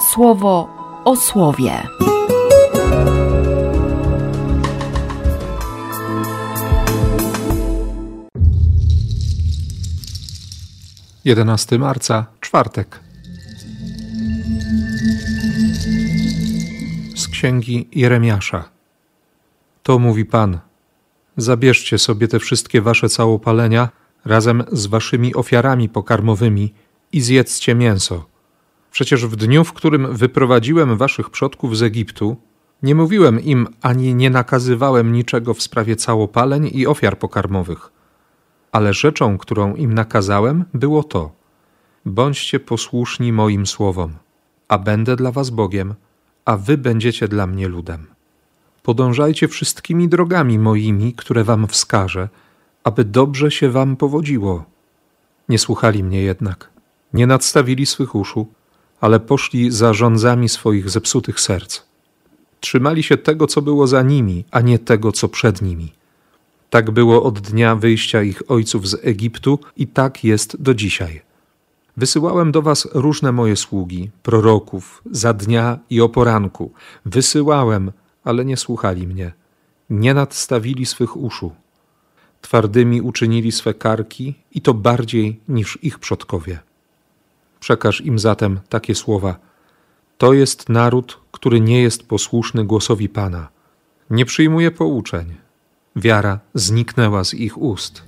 słowo o słowie. Jedenasty marca, czwartek. Z księgi Jeremiasza. To mówi Pan. Zabierzcie sobie te wszystkie wasze całopalenia razem z waszymi ofiarami pokarmowymi i zjedzcie mięso. Przecież w dniu, w którym wyprowadziłem waszych przodków z Egiptu, nie mówiłem im ani nie nakazywałem niczego w sprawie całopaleń i ofiar pokarmowych. Ale rzeczą, którą im nakazałem, było to: bądźcie posłuszni moim słowom, a będę dla was Bogiem, a wy będziecie dla mnie ludem. Podążajcie wszystkimi drogami moimi, które wam wskażę, aby dobrze się wam powodziło. Nie słuchali mnie jednak, nie nadstawili swych uszu, ale poszli za rządzami swoich zepsutych serc. Trzymali się tego, co było za nimi, a nie tego, co przed nimi. Tak było od dnia wyjścia ich ojców z Egiptu i tak jest do dzisiaj. Wysyłałem do was różne moje sługi, proroków, za dnia i o poranku. Wysyłałem, ale nie słuchali mnie. Nie nadstawili swych uszu. Twardymi uczynili swe karki i to bardziej niż ich przodkowie. Przekaż im zatem takie słowa: To jest naród, który nie jest posłuszny głosowi Pana. Nie przyjmuje pouczeń. Wiara zniknęła z ich ust.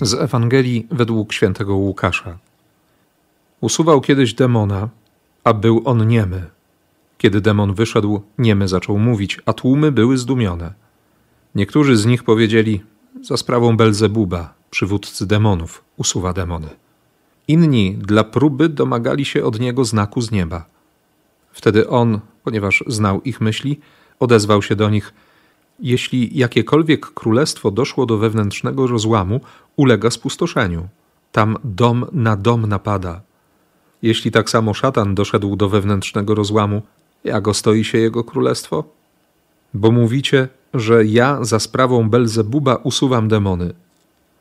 Z Ewangelii według świętego Łukasza. Usuwał kiedyś demona, a był on niemy. Kiedy demon wyszedł, niemy zaczął mówić, a tłumy były zdumione. Niektórzy z nich powiedzieli: Za sprawą Belzebuba, przywódcy demonów, usuwa demony. Inni dla próby domagali się od niego znaku z nieba. Wtedy on, ponieważ znał ich myśli, odezwał się do nich: Jeśli jakiekolwiek królestwo doszło do wewnętrznego rozłamu, ulega spustoszeniu. Tam dom na dom napada. Jeśli tak samo szatan doszedł do wewnętrznego rozłamu, jak ostoi się jego królestwo? Bo mówicie, że ja za sprawą Belzebuba usuwam demony.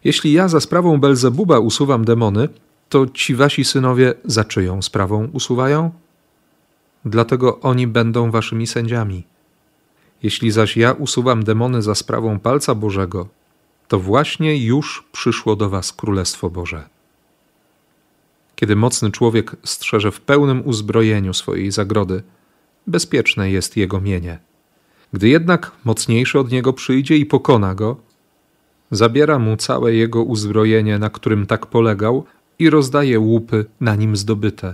Jeśli ja za sprawą Belzebuba usuwam demony, to ci wasi synowie za czyją sprawą usuwają? Dlatego oni będą waszymi sędziami. Jeśli zaś ja usuwam demony za sprawą palca Bożego, to właśnie już przyszło do was Królestwo Boże. Kiedy mocny człowiek strzeże w pełnym uzbrojeniu swojej zagrody, bezpieczne jest jego mienie. Gdy jednak mocniejszy od niego przyjdzie i pokona go, zabiera mu całe jego uzbrojenie, na którym tak polegał, i rozdaje łupy na nim zdobyte.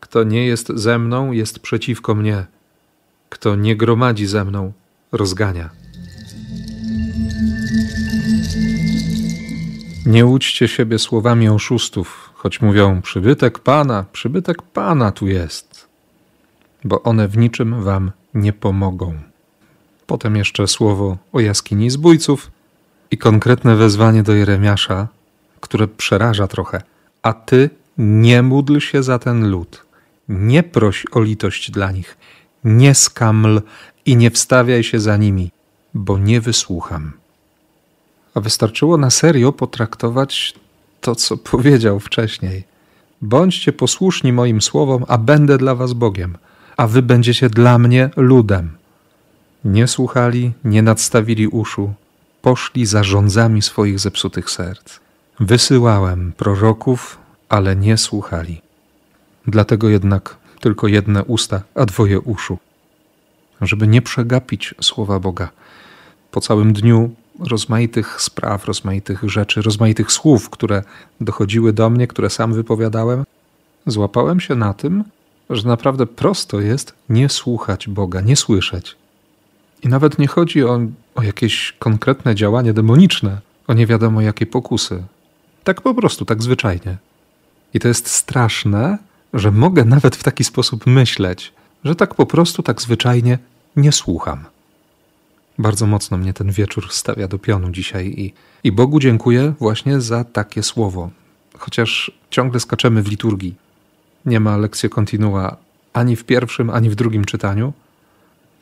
Kto nie jest ze mną, jest przeciwko mnie. Kto nie gromadzi ze mną, rozgania. Nie łudźcie siebie słowami oszustów, choć mówią: Przybytek Pana, przybytek Pana tu jest, bo one w niczym wam nie pomogą. Potem jeszcze słowo o jaskini zbójców i konkretne wezwanie do Jeremiasza, które przeraża trochę. A ty nie módl się za ten lud, nie proś o litość dla nich, nie skaml i nie wstawiaj się za nimi, bo nie wysłucham. A wystarczyło na serio potraktować to, co powiedział wcześniej. Bądźcie posłuszni moim słowom, a będę dla was Bogiem, a wy będziecie dla mnie ludem. Nie słuchali, nie nadstawili uszu, poszli za rządzami swoich zepsutych serc. Wysyłałem proroków, ale nie słuchali. Dlatego jednak tylko jedne usta, a dwoje uszu. Żeby nie przegapić słowa Boga. Po całym dniu rozmaitych spraw, rozmaitych rzeczy, rozmaitych słów, które dochodziły do mnie, które sam wypowiadałem, złapałem się na tym, że naprawdę prosto jest nie słuchać Boga, nie słyszeć. I nawet nie chodzi o, o jakieś konkretne działanie demoniczne, o nie wiadomo jakie pokusy. Tak po prostu, tak zwyczajnie. I to jest straszne, że mogę nawet w taki sposób myśleć, że tak po prostu, tak zwyczajnie nie słucham. Bardzo mocno mnie ten wieczór stawia do pionu dzisiaj i, i Bogu dziękuję właśnie za takie słowo. Chociaż ciągle skaczemy w liturgii. Nie ma lekcji kontinua ani w pierwszym, ani w drugim czytaniu.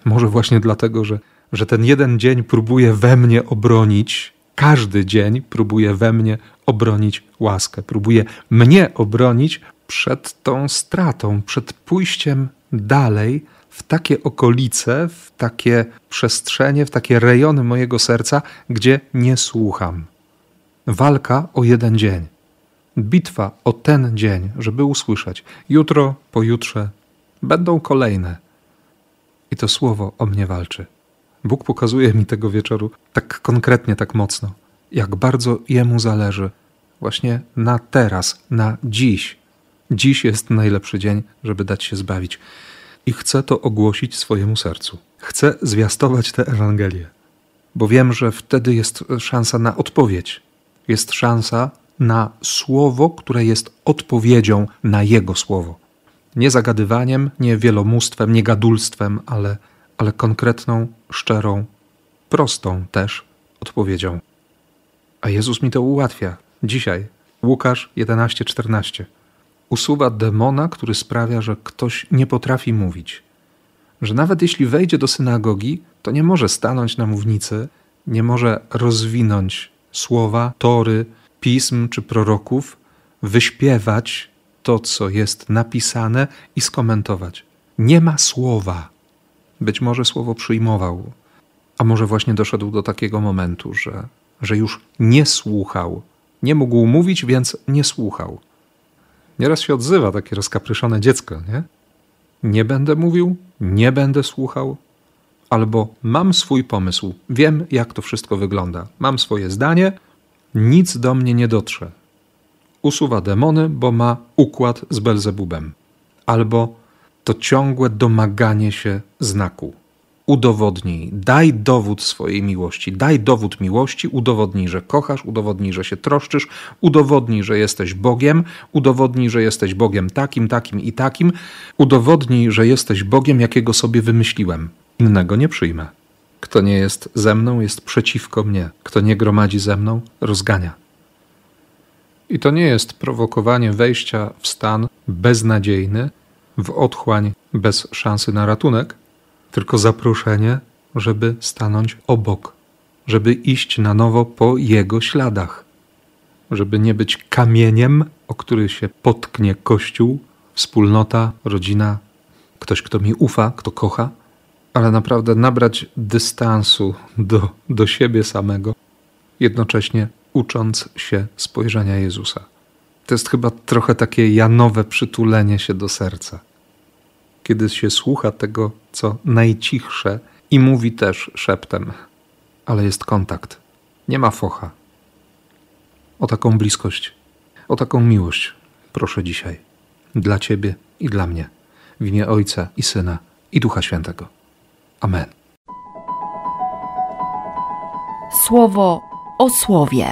Może właśnie dlatego, że, że ten jeden dzień próbuje we mnie obronić każdy dzień próbuje we mnie obronić łaskę, próbuje mnie obronić przed tą stratą, przed pójściem dalej w takie okolice, w takie przestrzenie, w takie rejony mojego serca, gdzie nie słucham. Walka o jeden dzień. Bitwa o ten dzień, żeby usłyszeć. Jutro, pojutrze będą kolejne. I to słowo o mnie walczy. Bóg pokazuje mi tego wieczoru tak konkretnie, tak mocno, jak bardzo Jemu zależy właśnie na teraz, na dziś. Dziś jest najlepszy dzień, żeby dać się zbawić. I chcę to ogłosić swojemu sercu. Chcę zwiastować tę Ewangelię, bo wiem, że wtedy jest szansa na odpowiedź. Jest szansa na słowo, które jest odpowiedzią na Jego słowo. Nie zagadywaniem, nie wielomóstwem, nie gadulstwem, ale, ale konkretną, szczerą, prostą też odpowiedzią. A Jezus mi to ułatwia. Dzisiaj, Łukasz 11:14. Usuwa demona, który sprawia, że ktoś nie potrafi mówić. Że nawet jeśli wejdzie do synagogi, to nie może stanąć na mównicy, nie może rozwinąć słowa, tory, pism czy proroków, wyśpiewać to, co jest napisane i skomentować. Nie ma słowa. Być może słowo przyjmował, a może właśnie doszedł do takiego momentu, że, że już nie słuchał. Nie mógł mówić, więc nie słuchał. Nieraz się odzywa takie rozkapryszone dziecko, nie? Nie będę mówił, nie będę słuchał, albo mam swój pomysł, wiem, jak to wszystko wygląda, mam swoje zdanie, nic do mnie nie dotrze. Usuwa demony, bo ma układ z Belzebubem. Albo to ciągłe domaganie się znaku. Udowodnij, daj dowód swojej miłości, daj dowód miłości, udowodnij, że kochasz, udowodnij, że się troszczysz, udowodnij, że jesteś Bogiem, udowodnij, że jesteś Bogiem takim, takim i takim, udowodnij, że jesteś Bogiem, jakiego sobie wymyśliłem. Innego nie przyjmę. Kto nie jest ze mną, jest przeciwko mnie. Kto nie gromadzi ze mną, rozgania. I to nie jest prowokowanie wejścia w stan beznadziejny, w otchłań bez szansy na ratunek, tylko zaproszenie, żeby stanąć obok, żeby iść na nowo po jego śladach, żeby nie być kamieniem, o który się potknie Kościół, wspólnota, rodzina, ktoś, kto mi ufa, kto kocha, ale naprawdę nabrać dystansu do, do siebie samego, jednocześnie ucząc się spojrzenia Jezusa. To jest chyba trochę takie janowe przytulenie się do serca. Kiedy się słucha tego, co najcichsze i mówi też szeptem, ale jest kontakt. Nie ma focha. O taką bliskość, o taką miłość proszę dzisiaj. Dla Ciebie i dla mnie. W imię Ojca i Syna i Ducha Świętego. Amen. Słowo o słowie.